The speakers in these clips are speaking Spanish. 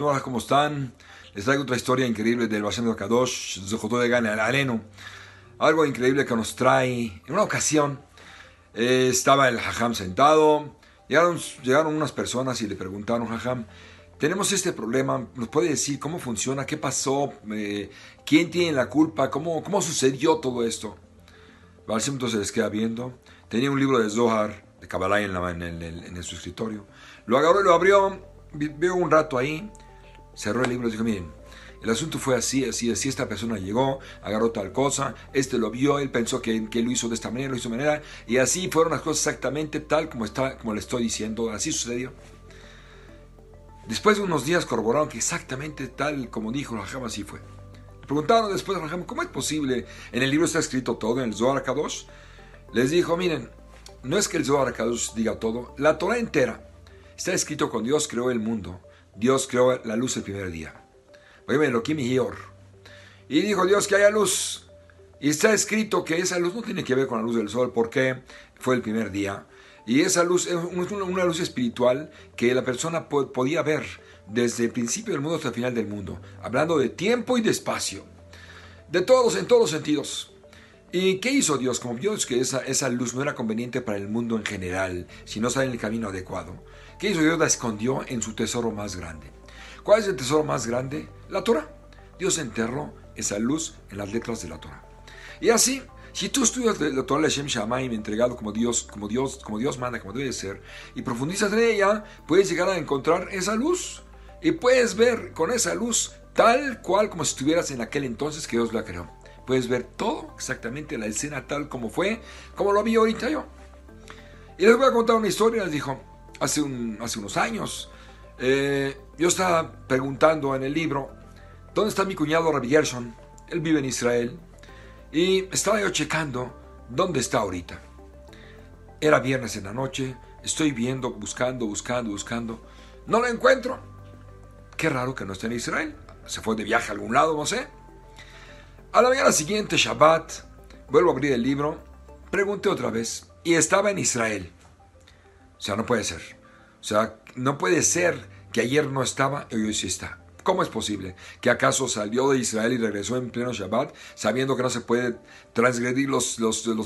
Hola, ¿cómo están? Les traigo otra historia increíble del Bashem de Kadosh, de Gana, Aleno. Algo increíble que nos trae. En una ocasión, eh, estaba el Hajam sentado, llegaron, llegaron unas personas y le preguntaron, Hajam, tenemos este problema, ¿nos puede decir cómo funciona, qué pasó, eh, quién tiene la culpa, cómo, cómo sucedió todo esto? Bashem entonces les queda viendo, tenía un libro de Zohar, de Kabbalah en, en, en su escritorio, lo agarró y lo abrió. Veo un rato ahí, cerró el libro y dijo, miren, el asunto fue así, así, así, esta persona llegó, agarró tal cosa, este lo vio, él pensó que, lo hizo de esta manera, lo hizo de manera, y así fueron las cosas exactamente tal como, está, como le estoy diciendo, así sucedió. Después de unos días corroboraron que exactamente tal como dijo Raham, así fue. Preguntaron después a ¿cómo es posible? En el libro está escrito todo, en el Zohar Kadosh. Les dijo, miren, no es que el Zohar Kadosh diga todo, la Torah entera Está escrito cuando Dios creó el mundo, Dios creó la luz el primer día. Y dijo Dios que haya luz. Y está escrito que esa luz no tiene que ver con la luz del sol porque fue el primer día. Y esa luz es una luz espiritual que la persona podía ver desde el principio del mundo hasta el final del mundo, hablando de tiempo y de espacio. De todos, en todos los sentidos. ¿Y qué hizo Dios? Como vio que esa, esa luz no era conveniente para el mundo en general, si no sale en el camino adecuado, ¿qué hizo Dios? La escondió en su tesoro más grande. ¿Cuál es el tesoro más grande? La Torah. Dios enterró esa luz en las letras de la Torah. Y así, si tú estudias la Torah Hashem Shamaim entregado como Dios, como Dios, como Dios manda, como debe ser, y profundizas en ella, puedes llegar a encontrar esa luz. Y puedes ver con esa luz tal cual como si estuvieras en aquel entonces que Dios la creó puedes ver todo exactamente la escena tal como fue, como lo vi ahorita yo. Y les voy a contar una historia, les dijo, hace, un, hace unos años, eh, yo estaba preguntando en el libro, ¿dónde está mi cuñado Rabbi Gerson? Él vive en Israel. Y estaba yo checando dónde está ahorita. Era viernes en la noche, estoy viendo, buscando, buscando, buscando. No lo encuentro. Qué raro que no esté en Israel. Se fue de viaje a algún lado, no sé. A la mañana siguiente, Shabbat, vuelvo a abrir el libro, pregunté otra vez, y estaba en Israel. O sea, no puede ser. O sea, no puede ser que ayer no estaba y hoy sí está. ¿Cómo es posible? ¿Que acaso salió de Israel y regresó en pleno Shabbat, sabiendo que no se puede transgredir los,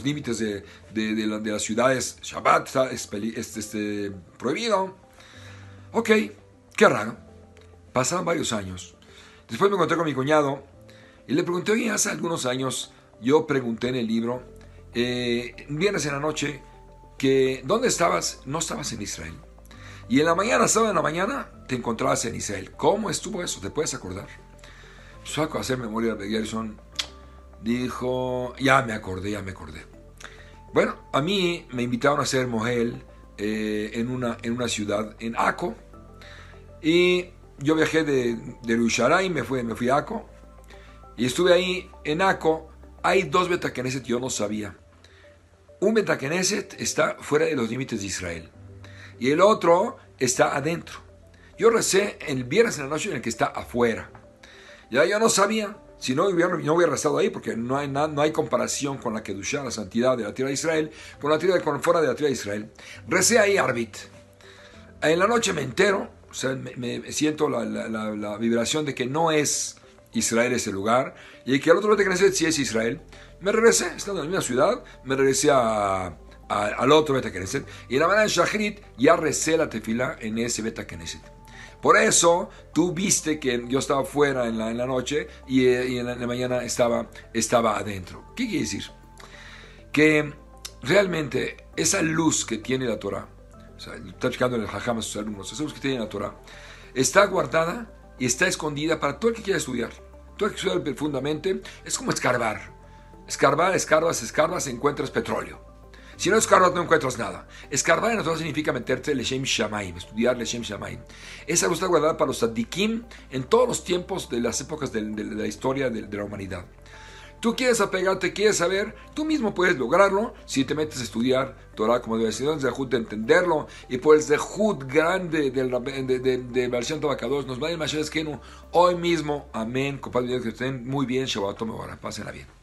límites de, de, las ciudades? Shabbat está este, prohibido. Ok, qué raro. Pasaron varios años. Después me encontré con mi cuñado y le pregunté, oye, hace algunos años yo pregunté en el libro, eh, viernes en la noche, que ¿dónde estabas? No estabas en Israel. Y en la mañana, sábado en la mañana, te encontrabas en Israel. ¿Cómo estuvo eso? ¿Te puedes acordar? Saco hacer memoria de Gerson. Dijo, ya me acordé, ya me acordé. Bueno, a mí me invitaron a hacer Mohel eh, en, una, en una ciudad, en Aco. Y yo viajé de, de me fui, me fui a Aco. Y estuve ahí en Aco. Hay dos Betakeneset, yo no sabía. Un Betakeneset está fuera de los límites de Israel. Y el otro está adentro. Yo recé el viernes en la noche en el que está afuera. Ya yo no sabía. Si no hubiera, no hubiera estado ahí, porque no hay, no hay comparación con la Kedushá, la santidad de la tierra de Israel, con la tierra con fuera de la tierra de Israel. Recé ahí Arbit. En la noche me entero, o sea, me, siento la, vibración de que no es Israel es el lugar, y que al otro Beta Knesset sí es Israel. Me regresé, estando en la misma ciudad, me regresé a, al otro Beta Knesset, y en la mañana en Shachrit ya recé la tefila en ese Beta Knesset. Por eso tú viste que yo estaba fuera en la, noche y, en, la, mañana estaba, estaba adentro. ¿Qué quiere decir? Que realmente esa luz que tiene la Torah, está explicando el Jajam a sus alumnos, luz que tiene la Torah, está guardada y está escondida para todo el que quiera estudiar. Todo el que quiera estudiar profundamente es como escarbar. Escarbar, escarbas, escarbas, encuentras petróleo. Si no escarbas, no encuentras nada. Escarbar en nosotros significa meterte Leshem Shamaim, estudiar Leshem Shamaim. Esa luz está guardada para los tzadikim en todos los tiempos de las épocas de, la historia de la humanidad. Tú quieres apegarte, quieres saber, tú mismo puedes lograrlo si te metes a estudiar Torah como debe ser, de de entenderlo y por el Zehut grande de, de, de, versión Tabacados nos va a ir más que hoy mismo. Amén. Compadre, que estén muy bien. Shabbat, pásenla bien.